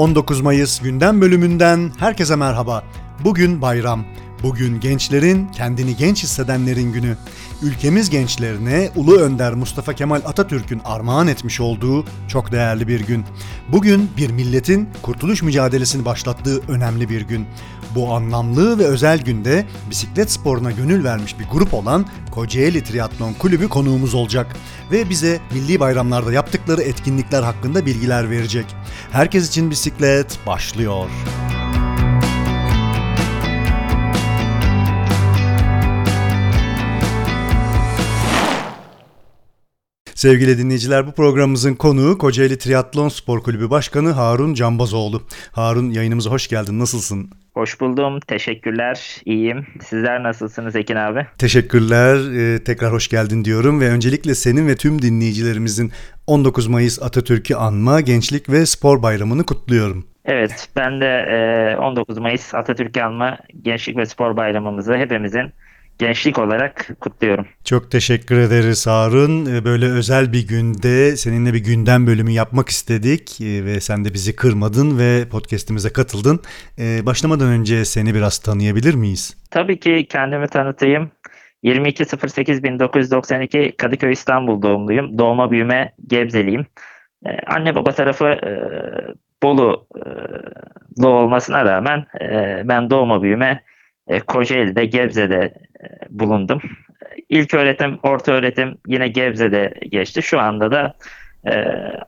19 Mayıs gündem bölümünden herkese merhaba. Bugün bayram. Bugün gençlerin, kendini genç hissedenlerin günü. Ülkemiz gençlerine Ulu Önder Mustafa Kemal Atatürk'ün armağan etmiş olduğu çok değerli bir gün. Bugün bir milletin kurtuluş mücadelesini başlattığı önemli bir gün. Bu anlamlı ve özel günde bisiklet sporuna gönül vermiş bir grup olan Kocaeli Triatlon Kulübü konuğumuz olacak ve bize milli bayramlarda yaptıkları etkinlikler hakkında bilgiler verecek. Herkes için bisiklet başlıyor. Sevgili dinleyiciler bu programımızın konuğu Kocaeli Triatlon Spor Kulübü Başkanı Harun Cambazoğlu. Harun yayınımıza hoş geldin. Nasılsın? Hoş buldum. Teşekkürler. İyiyim. Sizler nasılsınız Ekin abi? Teşekkürler. Ee, tekrar hoş geldin diyorum ve öncelikle senin ve tüm dinleyicilerimizin 19 Mayıs Atatürk'ü anma, Gençlik ve Spor Bayramı'nı kutluyorum. Evet, ben de 19 Mayıs Atatürk'ü anma, Gençlik ve Spor Bayramımızı hepimizin gençlik olarak kutluyorum. Çok teşekkür ederiz Harun. Ee, böyle özel bir günde seninle bir gündem bölümü yapmak istedik ee, ve sen de bizi kırmadın ve podcast'imize katıldın. Ee, başlamadan önce seni biraz tanıyabilir miyiz? Tabii ki kendimi tanıtayım. 22.08.1992 Kadıköy İstanbul doğumluyum. Doğma büyüme Gebzeliyim. Anne baba tarafı e, Bolu e, olmasına rağmen e, ben doğma büyüme Kocaeli'de, Gebze'de bulundum. İlk öğretim, orta öğretim yine Gebze'de geçti. Şu anda da e,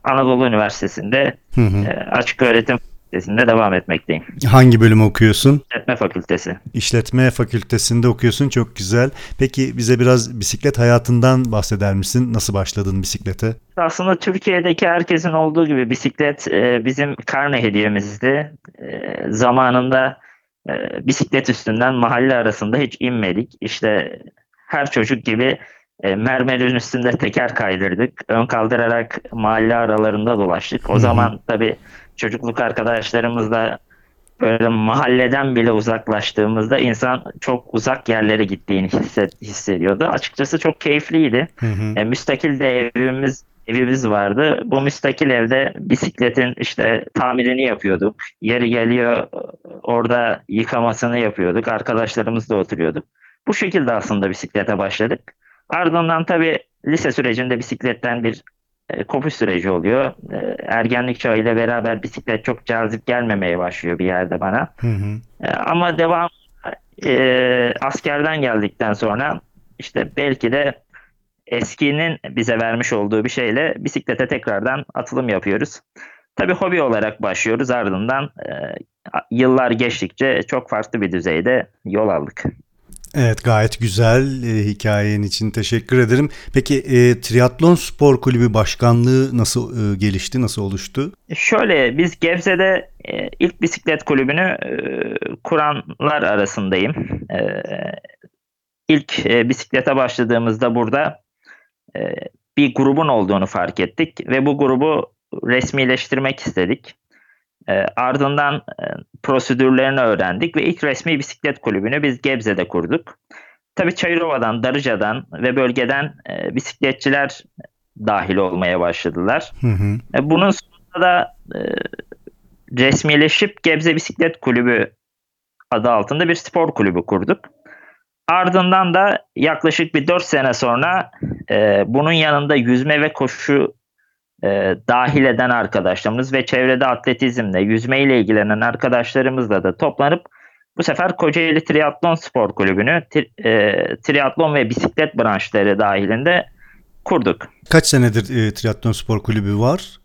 Anadolu Üniversitesi'nde hı hı. E, açık öğretim fakültesinde devam etmekteyim. Hangi bölümü okuyorsun? İşletme fakültesi. İşletme fakültesinde okuyorsun çok güzel. Peki bize biraz bisiklet hayatından bahseder misin? Nasıl başladın bisiklete? Aslında Türkiye'deki herkesin olduğu gibi bisiklet e, bizim karne hediyemizdi. E, zamanında e, bisiklet üstünden mahalle arasında hiç inmedik. İşte her çocuk gibi e, mermerin üstünde teker kaydırdık. Ön kaldırarak mahalle aralarında dolaştık. O zaman tabii çocukluk arkadaşlarımızla böyle mahalleden bile uzaklaştığımızda insan çok uzak yerlere gittiğini hissediyordu. Açıkçası çok keyifliydi. Hı hı. E, müstakil de evimiz evimiz vardı. Bu müstakil evde bisikletin işte tamirini yapıyorduk. Yeri geliyor orada yıkamasını yapıyorduk. Arkadaşlarımızla oturuyorduk. Bu şekilde aslında bisiklete başladık. Ardından tabii lise sürecinde bisikletten bir e, kopuş süreci oluyor. E, ergenlik çağıyla beraber bisiklet çok cazip gelmemeye başlıyor bir yerde bana. Hı hı. E, ama devam e, askerden geldikten sonra işte belki de eskinin bize vermiş olduğu bir şeyle bisiklete tekrardan atılım yapıyoruz. Tabii hobi olarak başlıyoruz ardından e, yıllar geçtikçe çok farklı bir düzeyde yol aldık. Evet gayet güzel e, hikayen için teşekkür ederim. Peki e, Triatlon Spor Kulübü Başkanlığı nasıl e, gelişti, nasıl oluştu? Şöyle biz Gebze'de e, ilk bisiklet kulübünü e, kuranlar arasındayım. E, ilk e, bisiklete başladığımızda burada bir grubun olduğunu fark ettik ve bu grubu resmileştirmek istedik. E, ardından e, prosedürlerini öğrendik ve ilk resmi bisiklet kulübünü biz Gebze'de kurduk. Tabii Çayırova'dan, Darıca'dan ve bölgeden e, bisikletçiler dahil olmaya başladılar. Hı hı. E, bunun sonunda da e, resmileşip Gebze Bisiklet Kulübü adı altında bir spor kulübü kurduk. Ardından da yaklaşık bir 4 sene sonra e, bunun yanında yüzme ve koşu e, dahil eden arkadaşlarımız ve çevrede atletizmle, yüzme ile ilgilenen arkadaşlarımızla da toplanıp bu sefer Kocaeli Triatlon Spor Kulübü'nü tri, e, triatlon ve bisiklet branşları dahilinde kurduk. Kaç senedir e, Triatlon Spor Kulübü var?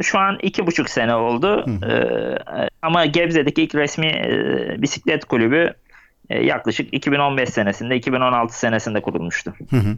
Şu an iki buçuk sene oldu. Ee, ama Gebze'deki ilk resmi e, bisiklet kulübü e, yaklaşık 2015 senesinde 2016 senesinde kurulmuştu. Hı hı.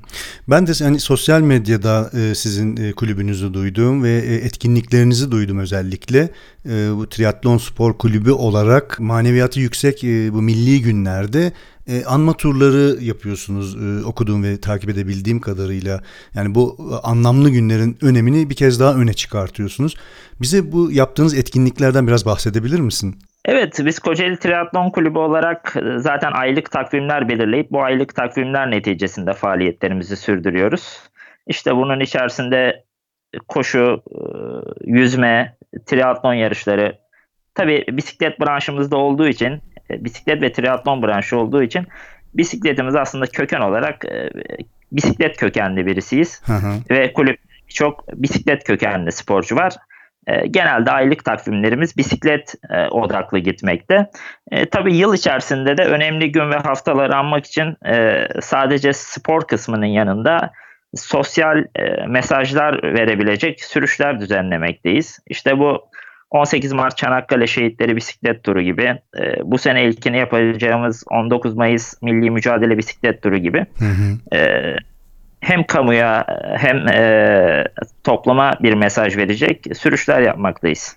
Ben de hani sosyal medyada e, sizin e, kulübünüzü duydum ve e, etkinliklerinizi duydum özellikle. E, bu triatlon spor kulübü olarak maneviyatı yüksek e, bu milli günlerde e, anma turları yapıyorsunuz e, okuduğum ve takip edebildiğim kadarıyla. Yani bu e, anlamlı günlerin önemini bir kez daha öne çıkartıyorsunuz. Bize bu yaptığınız etkinliklerden biraz bahsedebilir misin? Evet, biz Kocaeli Triatlon Kulübü olarak e, zaten aylık takvimler belirleyip bu aylık takvimler neticesinde faaliyetlerimizi sürdürüyoruz. İşte bunun içerisinde koşu, e, yüzme, triatlon yarışları. Tabii bisiklet branşımızda olduğu için, e, bisiklet ve triatlon branşı olduğu için bisikletimiz aslında köken olarak bisiklet kökenli birisiyiz. Hı hı. Ve kulüp çok bisiklet kökenli sporcu var. E, genelde aylık takvimlerimiz bisiklet e, odaklı gitmekte. E, tabii yıl içerisinde de önemli gün ve haftaları anmak için e, sadece spor kısmının yanında sosyal e, mesajlar verebilecek sürüşler düzenlemekteyiz. İşte bu 18 Mart Çanakkale Şehitleri Bisiklet Turu gibi, e, bu sene ilkini yapacağımız 19 Mayıs Milli Mücadele Bisiklet Turu gibi Hı hı. e, hem kamuya hem e, topluma bir mesaj verecek sürüşler yapmaktayız.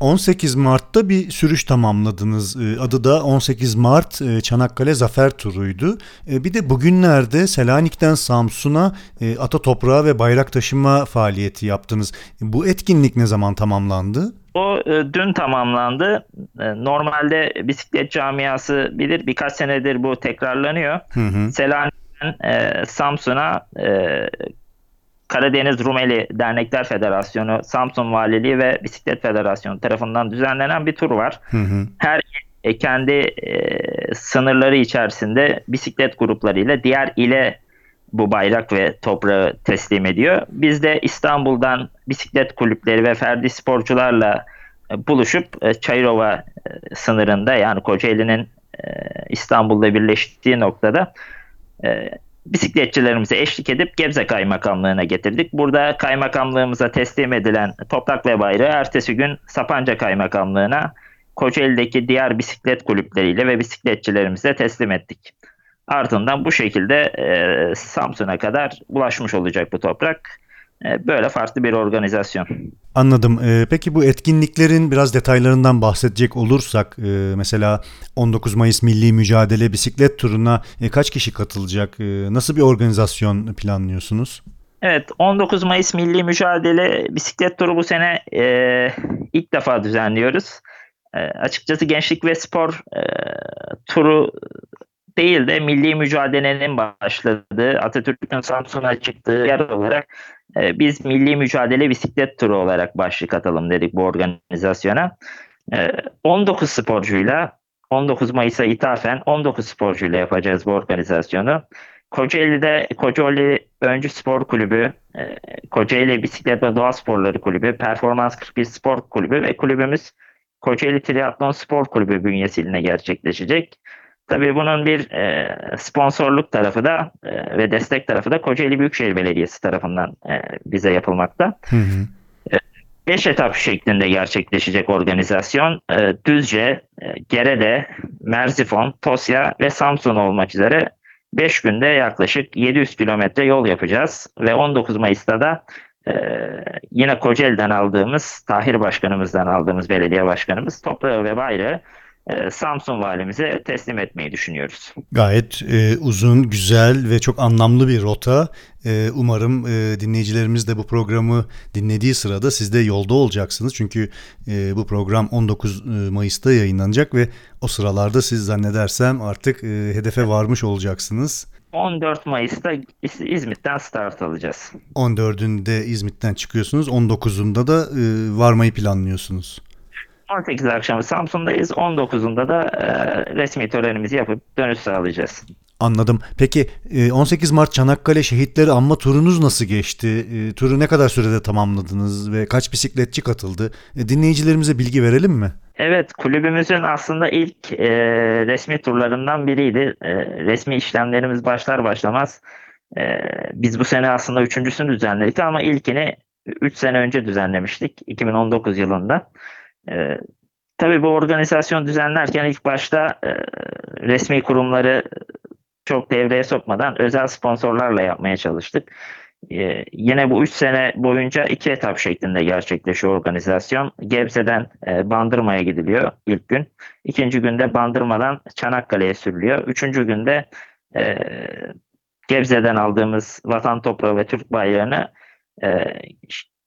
18 Mart'ta bir sürüş tamamladınız. Ee, Adı da 18 Mart e, Çanakkale Zafer Turu'ydu. E, Bir de bugünlerde Selanik'ten Samsun'a e, ata toprağı ve bayrak taşıma faaliyeti yaptınız. Bu etkinlik ne zaman tamamlandı? O e, dün tamamlandı. E, normalde bisiklet camiası bilir birkaç senedir bu tekrarlanıyor. Hı hı. Selanik'ten e, Samsun'a e, Karadeniz Rumeli Dernekler Federasyonu, Samsun Valiliği ve Bisiklet Federasyonu tarafından düzenlenen bir tur var. Hı hı. Her e, kendi e, sınırları içerisinde bisiklet gruplarıyla diğer ile bu bayrak ve toprağı teslim ediyor. Biz de İstanbul'dan bisiklet kulüpleri ve ferdi sporcularla e, buluşup e, Çayırova e, sınırında yani Kocaeli'nin e, İstanbul'da birleştiği noktada e, bisikletçilerimize eşlik edip Gebze Kaymakamlığı'na getirdik. Burada kaymakamlığımıza teslim edilen toprak ve bayrağı ertesi gün Sapanca Kaymakamlığı'na Kocaeli'deki diğer bisiklet kulüpleriyle ve bisikletçilerimize teslim ettik. Ardından bu şekilde e, Samsun'a kadar ulaşmış olacak bu toprak. E, böyle farklı bir organizasyon. Anladım. Ee, Peki bu etkinliklerin biraz detaylarından bahsedecek olursak e, mesela 19 Mayıs Milli Mücadele Bisiklet Turu'na e, kaç kişi katılacak? E, Nasıl bir organizasyon planlıyorsunuz? Evet 19 Mayıs Milli Mücadele Bisiklet Turu bu sene e, ilk defa düzenliyoruz. E, açıkçası gençlik ve spor e, turu değil de milli mücadelenin başladığı Atatürk'ün Samsun'a çıktığı yer olarak e, biz milli mücadele bisiklet turu olarak başlık atalım dedik bu organizasyona. E, 19 sporcuyla 19 Mayıs'a ithafen 19 sporcuyla yapacağız bu organizasyonu. Kocaeli'de Kocaeli Öncü Spor Kulübü, e, Kocaeli Bisiklet ve Doğa Sporları Kulübü, Performans 41 Spor Kulübü ve kulübümüz Kocaeli Triatlon Spor Kulübü bünyesinde gerçekleşecek. Tabii bunun bir e, sponsorluk tarafı da e, ve destek tarafı da Kocaeli Büyükşehir Belediyesi tarafından e, bize yapılmakta. Hı hı. 5 etap şeklinde gerçekleşecek organizasyon e, Düzce, e, Gerede, Merzifon, Tosya ve Samsun olmak üzere 5 günde yaklaşık 700 kilometre yol yapacağız ve 19 Mayıs'ta da e, yine Kocaeli'den aldığımız, Tahir Başkanımızdan aldığımız belediye başkanımız toprağı ve bayrağı e, Samsun valimize teslim etmeyi düşünüyoruz. Gayet e, uzun, güzel ve çok anlamlı bir rota. E, umarım e, dinleyicilerimiz de bu programı dinlediği sırada siz de yolda olacaksınız. Çünkü e, bu program 19 e, Mayıs'ta yayınlanacak ve o sıralarda siz zannedersem artık e, hedefe varmış olacaksınız. 14 Mayıs'ta İz- İzmit'ten start alacağız. 14'ünde İzmit'ten çıkıyorsunuz, 19'unda da e, varmayı planlıyorsunuz. 18 akşamı Samsun'dayız. 19'unda da e, resmi törenimizi yapıp dönüş sağlayacağız. Anladım. Peki e, 18 Mart Çanakkale Şehitleri Anma turunuz nasıl geçti? E, Turu ne kadar sürede tamamladınız ve kaç bisikletçi katıldı? E, Dinleyicilerimize bilgi verelim mi? Evet, kulübümüzün aslında ilk e, resmi turlarından biriydi. E, resmi işlemlerimiz başlar başlamaz. e, biz bu sene aslında üçüncüsünü düzenledik ama ilkini 3 sene önce düzenlemiştik. 2019 yılında. E, tabii bu organizasyon düzenlerken ilk başta e, resmi kurumları çok devreye sokmadan özel sponsorlarla yapmaya çalıştık. Ee, yine bu 3 sene boyunca iki etap şeklinde gerçekleşiyor organizasyon. Gebze'den e, Bandırma'ya gidiliyor ilk gün. İkinci günde Bandırma'dan Çanakkale'ye sürülüyor. Üçüncü günde e, Gebze'den aldığımız vatan toprağı ve Türk bayrağını e,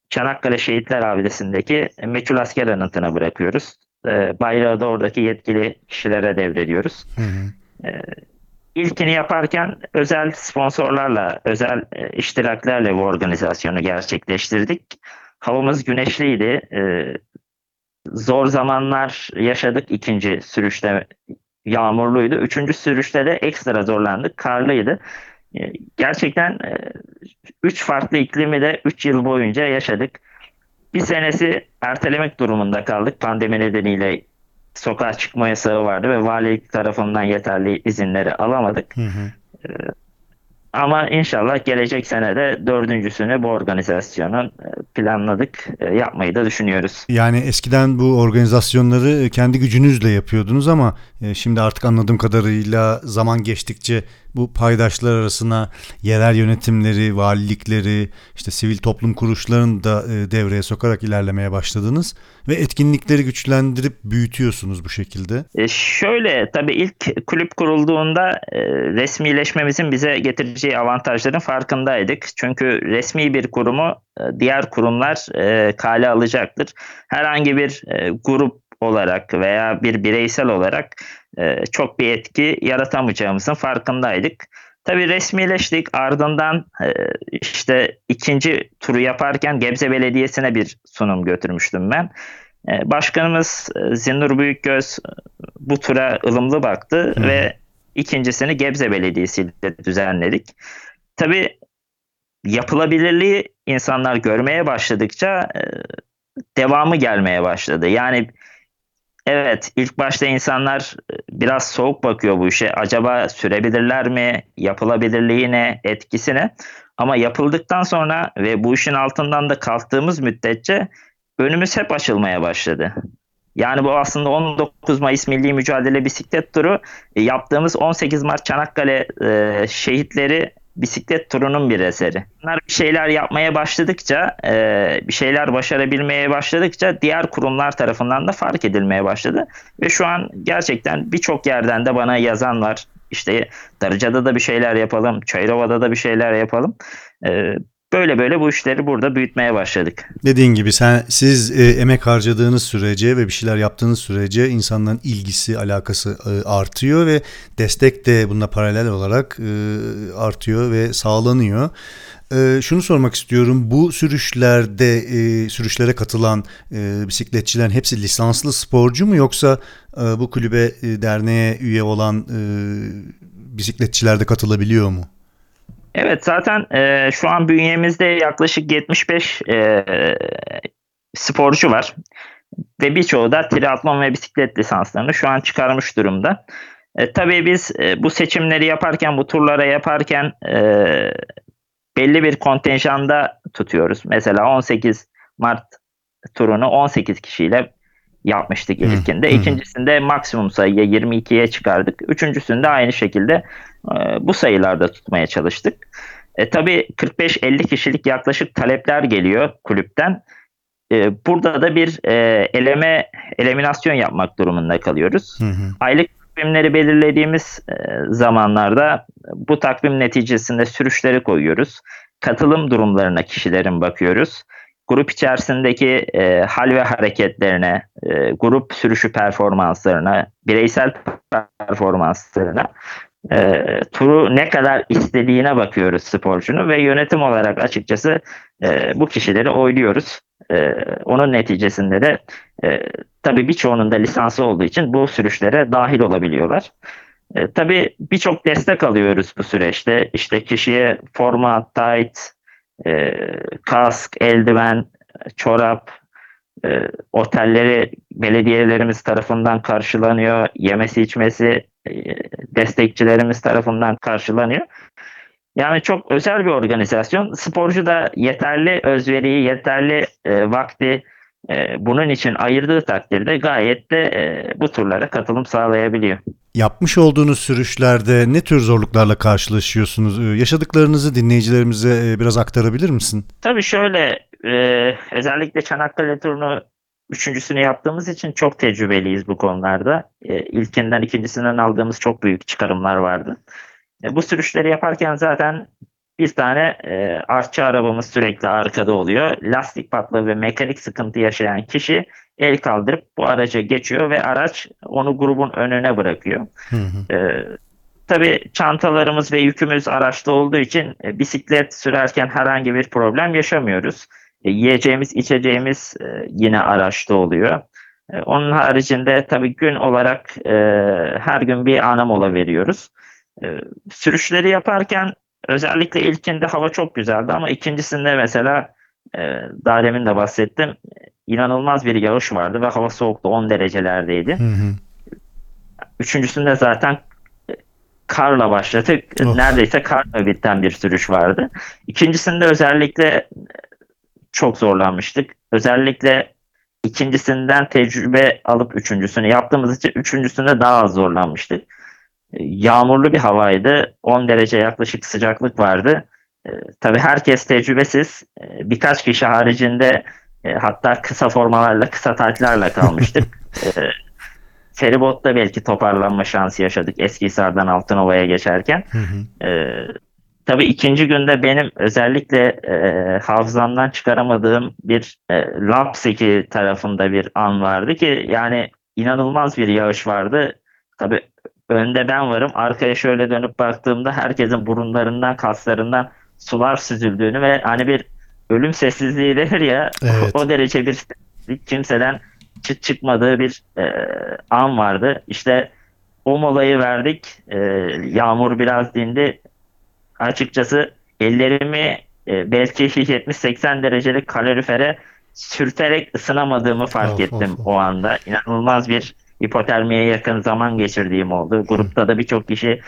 Çanakkale Şehitler Abidesi'ndeki meçhul asker anıtına bırakıyoruz. E, bayrağı da oradaki yetkili kişilere devrediyoruz. Hı hı. İlkini yaparken özel sponsorlarla, özel e, iştiraklerle bu organizasyonu gerçekleştirdik. Havamız güneşliydi. E, zor zamanlar yaşadık ikinci sürüşte yağmurluydu. Üçüncü sürüşte de ekstra zorlandık. Karlıydı. E, gerçekten e, üç farklı iklimi de üç yıl boyunca yaşadık. Bir senesi ertelemek durumunda kaldık. Pandemi nedeniyle sokağa çıkma yasağı vardı ve valilik tarafından yeterli izinleri alamadık. Hı hı. Ama inşallah gelecek sene de dördüncüsünü bu organizasyonun e, planladık. E, Yapmayı da düşünüyoruz. Yani eskiden bu organizasyonları kendi gücünüzle yapıyordunuz ama şimdi artık anladığım kadarıyla zaman geçtikçe bu paydaşlar arasına yerel yönetimleri, valilikleri, işte sivil toplum kuruluşlarını da e, devreye sokarak ilerlemeye başladınız ve etkinlikleri güçlendirip büyütüyorsunuz bu şekilde. E, Şöyle tabii ilk kulüp kurulduğunda e, resmileşmemizin bize getireceği avantajların farkındaydık. Çünkü resmi bir kurumu diğer kurumlar kale alacaktır. Herhangi bir grup olarak veya bir bireysel olarak e, çok bir etki yaratamayacağımızın farkındaydık. Tabii resmileştik ardından e, işte ikinci turu yaparken Gebze Belediyesi'ne bir sunum götürmüştüm ben. E, Başkanımız Zinnur Büyükgöz bu tura ılımlı baktı Hı. ve ikincisini Gebze Belediyesi ile düzenledik. Tabii yapılabilirliği insanlar görmeye başladıkça e, devamı gelmeye başladı. Yani evet ilk başta insanlar e, biraz soğuk bakıyor bu işe. Acaba sürebilirler mi? Yapılabilirliği ne? Etkisi ne? Ama yapıldıktan sonra ve bu işin altından da kalktığımız müddetçe önümüz hep açılmaya başladı. Yani bu aslında 19 Mayıs Milli Mücadele Bisiklet Turu e, yaptığımız 18 Mart Çanakkale e, şehitleri bisiklet turunun bir eseri. Bunlar bir şeyler yapmaya başladıkça, e, bir şeyler başarabilmeye başladıkça diğer kurumlar tarafından da fark edilmeye başladı. Ve şu an gerçekten birçok yerden de bana yazan var. İşte Darıca'da da bir şeyler yapalım, Çayrova'da da bir şeyler yapalım. E, böyle böyle bu işleri burada büyütmeye başladık. Dediğin gibi sen siz e, emek harcadığınız sürece ve bir şeyler yaptığınız sürece insanların ilgisi, alakası e, artıyor ve destek de bununla paralel olarak e, artıyor ve sağlanıyor. E, şunu sormak istiyorum. Bu sürüşlerde e, sürüşlere katılan e, bisikletçilerin hepsi lisanslı sporcu mu yoksa e, bu kulübe e, derneğe üye olan e, bisikletçiler de katılabiliyor mu? Evet zaten e, şu an bünyemizde yaklaşık 75 e, sporcu var. Ve birçoğu da triatlon ve bisiklet lisanslarını şu an çıkarmış durumda. E, tabii biz e, bu seçimleri yaparken, bu turlara yaparken e, belli bir kontenjanda tutuyoruz. Mesela 18 Mart turunu 18 kişiyle yapmıştık ilkinde. hı. İkincisinde maksimum sayıya 22'ye çıkardık. Üçüncüsünde aynı şekilde e, bu sayılarda tutmaya çalıştık. E, tabii 45-50 kişilik yaklaşık talepler geliyor kulüpten. E, burada da bir e, eleme eliminasyon yapmak durumunda kalıyoruz. Hı hı. Aylık takvimleri belirlediğimiz e, zamanlarda bu takvim neticesinde sürüşleri koyuyoruz. Katılım durumlarına kişilerin bakıyoruz. Grup içerisindeki e, hal ve hareketlerine, e, grup sürüşü performanslarına, bireysel performanslarına, e, turu ne kadar istediğine bakıyoruz sporcunun ve yönetim olarak açıkçası e, bu kişileri oyluyoruz. E, onun neticesinde de e, tabii birçoğunun da lisansı olduğu için bu sürüşlere dahil olabiliyorlar. E, tabii birçok destek alıyoruz bu süreçte. İşte kişiye forma, tight, e, kask, eldiven, çorap, e, otelleri belediyelerimiz tarafından karşılanıyor. Yemesi içmesi e, destekçilerimiz tarafından karşılanıyor. Yani çok özel bir organizasyon. Sporcu da yeterli özveriyi, yeterli e, vakti e, bunun için ayırdığı takdirde gayet de e, bu turlara katılım sağlayabiliyor. Yapmış olduğunuz sürüşlerde ne tür zorluklarla karşılaşıyorsunuz? Ee, Yaşadıklarınızı dinleyicilerimize e, biraz aktarabilir misin? Tabii şöyle e, özellikle Çanakkale turunu üçüncüsünü yaptığımız için çok tecrübeliyiz bu konularda. E, ilkinden ikincisinden aldığımız çok büyük çıkarımlar vardı. Bu sürüşleri yaparken zaten bir tane e, artçı arabamız sürekli arkada oluyor. Lastik patlağı ve mekanik sıkıntı yaşayan kişi el kaldırıp bu araca geçiyor ve araç onu grubun önüne bırakıyor. Hı hı. Ee, tabii çantalarımız ve yükümüz araçta olduğu için e, bisiklet sürerken herhangi bir problem yaşamıyoruz. E, yiyeceğimiz, içeceğimiz e, yine araçta oluyor. E, onun haricinde tabii gün olarak e, her gün bir ana mola veriyoruz. E, sürüşleri yaparken özellikle ilkinde hava çok güzeldi ama ikincisinde mesela e, daha demin de bahsettim inanılmaz bir yağış vardı ve hava soğuktu 10 derecelerdeydi. Hı hı. Üçüncüsünde zaten karla başladık. Of. Neredeyse karla biten bir sürüş vardı. İkincisinde özellikle çok zorlanmıştık. Özellikle ikincisinden tecrübe alıp üçüncüsünü yaptığımız için üçüncüsünde daha az zorlanmıştık. E, Yağmurlu bir havaydı. 10 derece yaklaşık sıcaklık vardı. E, Tabii herkes tecrübesiz. E, Birkaç kişi haricinde e, hatta kısa formalarla, kısa taytlarla kalmıştık. E, Feribotta belki toparlanma şansı yaşadık Eskihisar'dan Altınova'ya geçerken. Hı hı. Ee, tabii ikinci günde benim özellikle e, hafızamdan çıkaramadığım bir e, Lapseki tarafında bir an vardı ki yani inanılmaz bir yağış vardı. Tabii önde ben varım. Arkaya şöyle dönüp baktığımda herkesin burunlarından, kaslarından sular süzüldüğünü ve hani bir ölüm sessizliği denir ya Evet. o derece bir kimseden çıt çıkmadığı bir e, an vardı. İşte o molayı verdik. E, yağmur biraz dindi. Açıkçası ellerimi e, belki 70-80 derecelik kalorifere sürterek ısınamadığımı fark Of, ettim of, of. o anda. İnanılmaz bir hipotermiye yakın zaman geçirdiğim oldu. Grupta da birçok kişi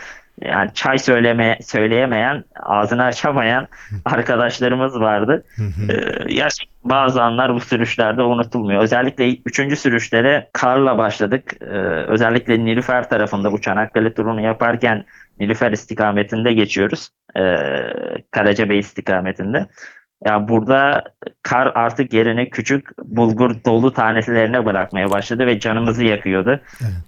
yani çay söyleme söyleyemeyen, ağzını açamayan arkadaşlarımız vardı. Ee, bazı anlar bu sürüşlerde unutulmuyor. Özellikle üçüncü sürüşlere karla başladık. Ee, özellikle Nilüfer tarafında bu Çanakkale turunu yaparken Nilüfer istikametinde geçiyoruz. Ee, Karacabey istikametinde. Ya burada kar artık yerini küçük bulgur dolu tanelerine bırakmaya başladı ve canımızı yakıyordu.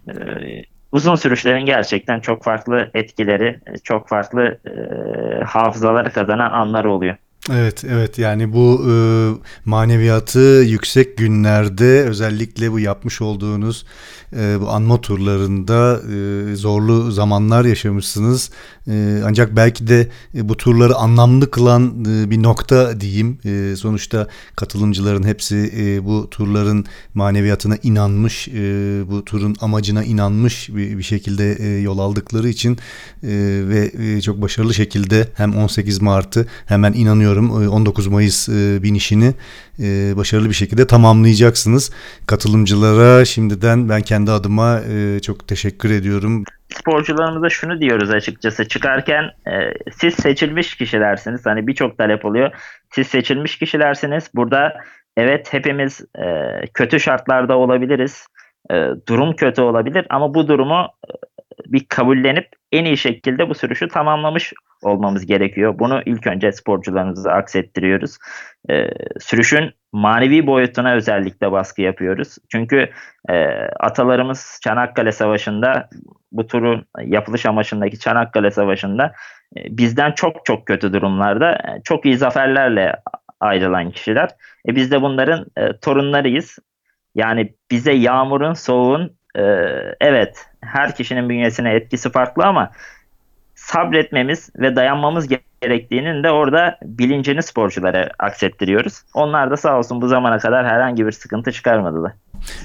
Ee, uzun sürüşlerin gerçekten çok farklı etkileri, çok farklı e, hafızaları kazanan anlar oluyor. Evet, evet yani bu e, maneviyatı yüksek günlerde özellikle bu yapmış olduğunuz e, bu anma turlarında e, zorlu zamanlar yaşamışsınız. E, ancak belki de e, bu turları anlamlı kılan e, bir nokta diyeyim. E, sonuçta katılımcıların hepsi e, bu turların maneviyatına inanmış, e, bu turun amacına inanmış bir, bir şekilde e, yol aldıkları için e, ve e, çok başarılı şekilde hem 18 Mart'ı hemen inanıyorum e, 19 Mayıs e, binişini e, başarılı bir şekilde tamamlayacaksınız. Katılımcılara şimdiden ben kendi adıma e, çok teşekkür ediyorum. sporcularımıza şunu diyoruz açıkçası. Çıkarken e, siz seçilmiş kişilersiniz. Hani birçok talep oluyor. Siz seçilmiş kişilersiniz. Burada evet hepimiz e, kötü şartlarda olabiliriz. E, durum kötü olabilir ama bu durumu e, bir kabullenip en iyi şekilde bu sürüşü tamamlamış olmamız gerekiyor bunu ilk önce sporcularımıza aksettiriyoruz E, sürüşün manevi boyutuna özellikle baskı yapıyoruz çünkü e, atalarımız Çanakkale Savaşı'nda bu turun yapılış amaçındaki Çanakkale Savaşı'nda e, bizden çok çok kötü durumlarda e, çok iyi zaferlerle ayrılan kişiler. E biz de bunların e, torunlarıyız. Yani bize yağmurun, soğuğun e, evet her kişinin bünyesine etkisi farklı ama sabretmemiz ve dayanmamız gerektiğinin de orada bilincini sporculara aksettiriyoruz. Onlar da sağ olsun bu zamana kadar herhangi bir sıkıntı çıkarmadılar.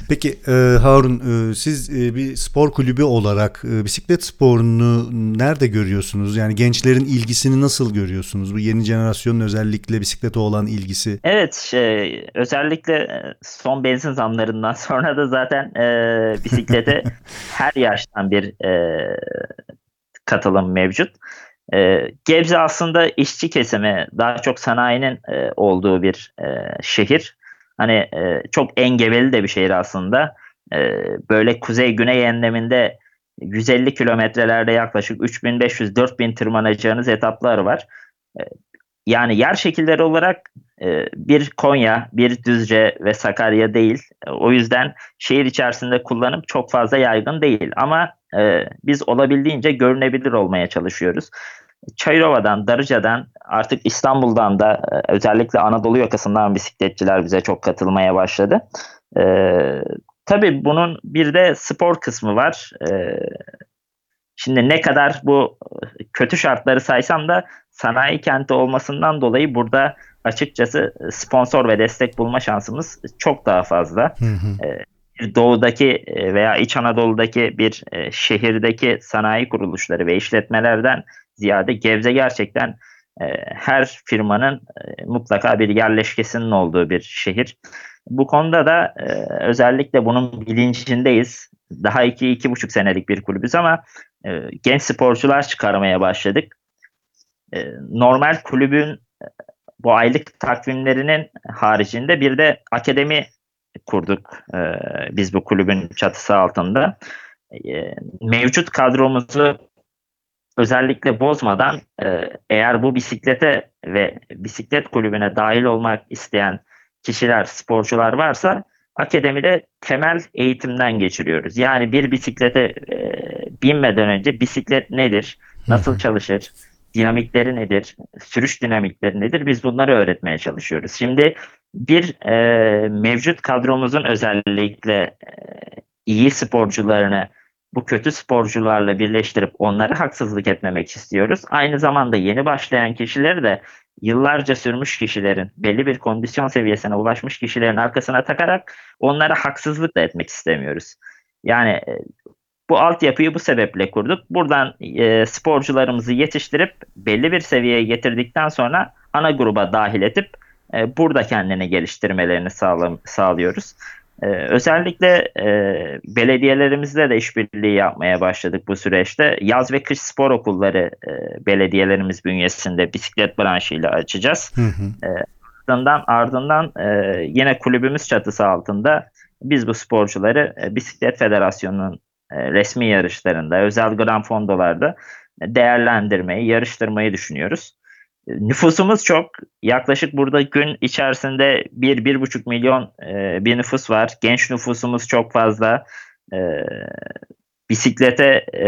Peki e, Harun e, siz e, bir spor kulübü olarak e, bisiklet sporunu nerede görüyorsunuz? Yani gençlerin ilgisini nasıl görüyorsunuz? Bu yeni jenerasyonun özellikle bisiklete olan ilgisi. Evet, şey, özellikle e, son benzin zamlarından sonra da zaten e, bisiklete her yaştan bir e, katılım mevcut. E, Gebze aslında işçi kesimi, daha çok sanayinin e, olduğu bir e, şehir. Hani e, çok engebeli de bir şehir aslında. E, böyle kuzey-güney enleminde 150 kilometrelerde yaklaşık 3500-4000 tırmanacağınız etaplar var. E, yani yer şekilleri olarak e, bir Konya, bir Düzce ve Sakarya değil. E, O yüzden şehir içerisinde kullanım çok fazla yaygın değil. Ama e, biz olabildiğince görünebilir olmaya çalışıyoruz. Çayırova'dan, Darıca'dan, artık İstanbul'dan da e, özellikle Anadolu yakasından bisikletçiler bize çok katılmaya başladı. E, tabii bunun bir de spor kısmı var. E, şimdi ne kadar bu e, kötü şartları saysam da sanayi kenti olmasından dolayı burada açıkçası sponsor ve destek bulma şansımız çok daha fazla. Hı hı. bir doğudaki e, veya İç Anadolu'daki bir e, şehirdeki sanayi kuruluşları ve işletmelerden ziyade Gebze gerçekten e, her firmanın mutlaka bir yerleşkesinin olduğu bir şehir. Bu konuda da özellikle bunun bilincindeyiz. Daha iki, iki buçuk senelik bir kulübüz ama genç sporcular çıkarmaya başladık. Normal kulübün bu aylık takvimlerinin haricinde bir de akademi kurduk e, biz bu kulübün çatısı altında. E, mevcut kadromuzu özellikle bozmadan e, eğer bu bisiklete ve bisiklet kulübüne dahil olmak isteyen kişiler, sporcular varsa akademide temel eğitimden geçiriyoruz. Yani bir bisiklete e, binmeden önce bisiklet nedir, nasıl çalışır, dinamikleri nedir, sürüş dinamikleri nedir biz bunları öğretmeye çalışıyoruz. Şimdi bir e, mevcut kadromuzun özellikle e, iyi sporcularını bu kötü sporcularla birleştirip onlara haksızlık etmemek istiyoruz. Aynı zamanda yeni başlayan kişileri de yıllarca sürmüş kişilerin, belli bir kondisyon seviyesine ulaşmış kişilerin arkasına takarak onlara haksızlık da etmek istemiyoruz. Yani e, bu altyapıyı bu sebeple kurduk. Buradan e, sporcularımızı yetiştirip belli bir seviyeye getirdikten sonra ana gruba dahil edip e, burada kendini geliştirmelerini sağla, sağlıyoruz. E, özellikle e, belediyelerimizle de işbirliği yapmaya başladık bu süreçte. Yaz ve kış spor okulları e, belediyelerimiz bünyesinde bisiklet branşıyla açacağız. Hı hı. E, ardından ardından e, yine kulübümüz çatısı altında biz bu sporcuları e, Bisiklet Federasyonu'nun e, resmi yarışlarında, özel Grand Fondolarda değerlendirmeyi, yarıştırmayı düşünüyoruz. Nüfusumuz çok. Yaklaşık burada gün içerisinde 1-1,5 milyon e, bir nüfus var. Genç nüfusumuz çok fazla. E, bisiklete e,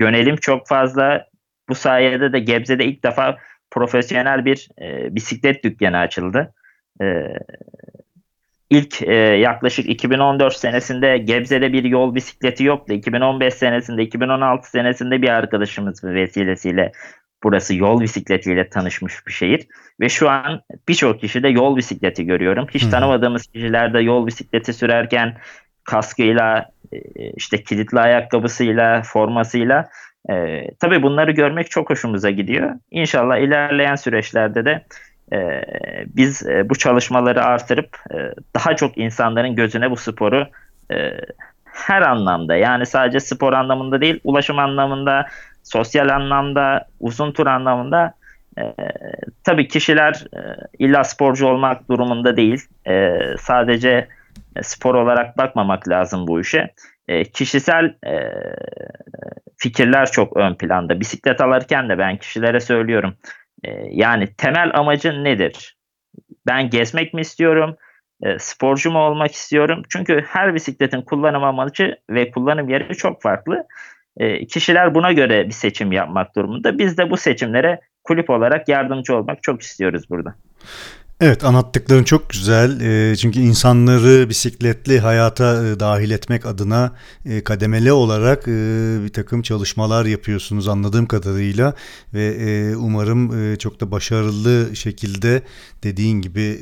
yönelim çok fazla. Bu sayede de Gebze'de ilk defa profesyonel bir e, bisiklet dükkanı açıldı. E, İlk e, yaklaşık 2014 senesinde Gebze'de bir yol bisikleti yoktu. 2015 senesinde, 2016 senesinde bir arkadaşımız vesilesiyle burası yol bisikletiyle tanışmış bir şehir. Ve şu an birçok kişi de yol bisikleti görüyorum. Hiç tanımadığımız kişiler de yol bisikleti sürerken kaskıyla, e, işte kilitli ayakkabısıyla, formasıyla e, tabii bunları görmek çok hoşumuza gidiyor. İnşallah ilerleyen süreçlerde de e, biz e, bu çalışmaları artırıp e, daha çok insanların gözüne bu sporu e, her anlamda yani sadece spor anlamında değil ulaşım anlamında sosyal anlamda uzun tur anlamında e, tabii kişiler e, illa sporcu olmak durumunda değil e, sadece spor olarak bakmamak lazım bu işe e, kişisel e, fikirler çok ön planda bisiklet alırken de ben kişilere söylüyorum ee, yani temel amacın nedir? Ben gezmek mi istiyorum? E, sporcu mu olmak istiyorum? Çünkü her bisikletin kullanım amacı ve kullanım yeri çok farklı. E, kişiler buna göre bir seçim yapmak durumunda. Biz de bu seçimlere kulüp olarak yardımcı olmak çok istiyoruz burada. Evet anlattıkların çok güzel e, çünkü insanları bisikletli hayata e, dahil etmek adına e, kademeli olarak bir takım çalışmalar yapıyorsunuz anladığım kadarıyla ve umarım çok da başarılı şekilde dediğin gibi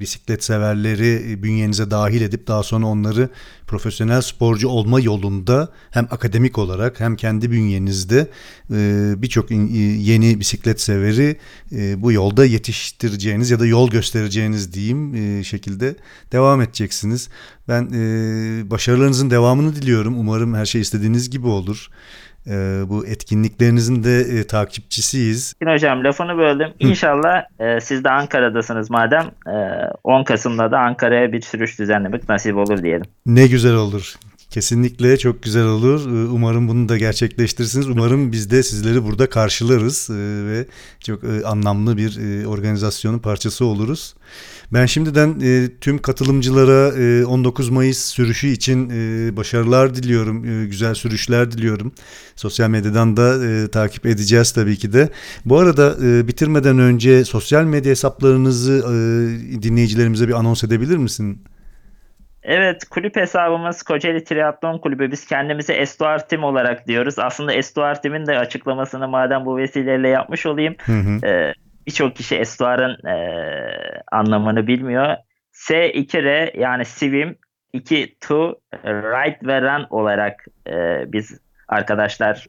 bisiklet severleri bünyenize dahil edip daha sonra onları profesyonel sporcu olma yolunda hem akademik olarak hem kendi bünyenizde birçok yeni bisiklet severi bu yolda yetiştireceğiniz ya da yol göstereceğiniz diyeyim e, şekilde devam edeceksiniz. Ben e, başarılarınızın devamını diliyorum. Umarım her şey istediğiniz gibi olur. E, bu etkinliklerinizin de e, takipçisiyiz. Hocam lafını böldüm. İnşallah e, siz de Ankara'dasınız madem e, 10 Kasım'da da Ankara'ya bir sürüş düzenlemek nasip olur diyelim. Ne güzel olur. Kesinlikle çok güzel olur. Ee, umarım bunu da gerçekleştirirsiniz. Umarım biz de sizleri burada karşılarız e, ve çok e, anlamlı bir e, organizasyonun parçası oluruz. Ben şimdiden tüm katılımcılara 19 Mayıs sürüşü için başarılar diliyorum, güzel sürüşler diliyorum. Sosyal medyadan da takip edeceğiz tabii ki de. Bu arada bitirmeden önce sosyal medya hesaplarınızı dinleyicilerimize bir anons edebilir misin? Evet kulüp hesabımız Kocaeli Triatlon Kulübü. Biz kendimizi Estuar Team olarak diyoruz. Aslında Estuar Team'in de açıklamasını madem bu vesileyle yapmış olayım. Hı hı. Ee, Birçok kişi Estuar'ın e, anlamını bilmiyor. S2R yani Sivim 2 to Ride ve Run olarak e, biz arkadaşlar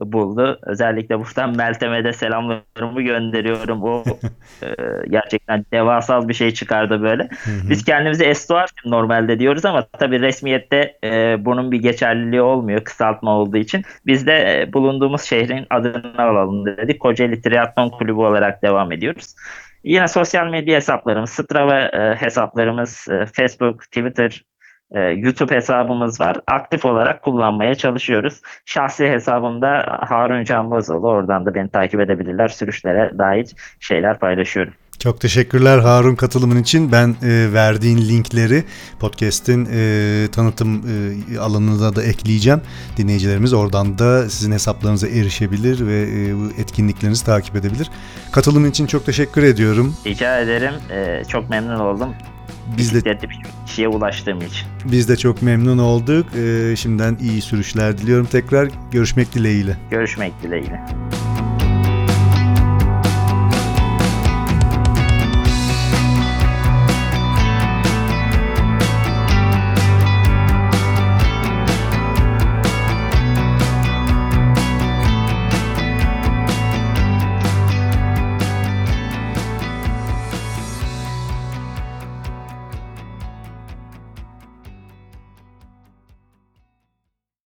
buldu. Özellikle buradan Meltem'e de selamlarımı gönderiyorum. O e, gerçekten devasal bir şey çıkardı böyle. Hı hı. Biz kendimize Estuar normalde diyoruz ama tabii resmiyette e, bunun bir geçerliliği olmuyor kısaltma olduğu için. Biz de e, bulunduğumuz şehrin adını alalım dedik. Kocaeli Triathlon Kulübü olarak devam ediyoruz. Yine sosyal medya hesaplarımız, Strava e, hesaplarımız, e, Facebook, Twitter, e, YouTube hesabımız var. Aktif olarak kullanmaya çalışıyoruz. Şahsi hesabımda Harun Can Bozoğlu. Oradan da beni takip edebilirler. Sürüşlere dair şeyler paylaşıyorum. Çok teşekkürler Harun katılımın için. Ben e, verdiğin linkleri podcast'in e, tanıtım e, alanına da ekleyeceğim. Dinleyicilerimiz oradan da sizin hesaplarınıza erişebilir ve e, etkinliklerinizi takip edebilir. Katılımın için çok teşekkür ediyorum. Rica ederim. E, çok memnun oldum. Biz de kişiye ulaştığım için. biz de çok memnun olduk. E, şimdiden iyi sürüşler diliyorum tekrar. Görüşmek dileğiyle. Görüşmek dileğiyle.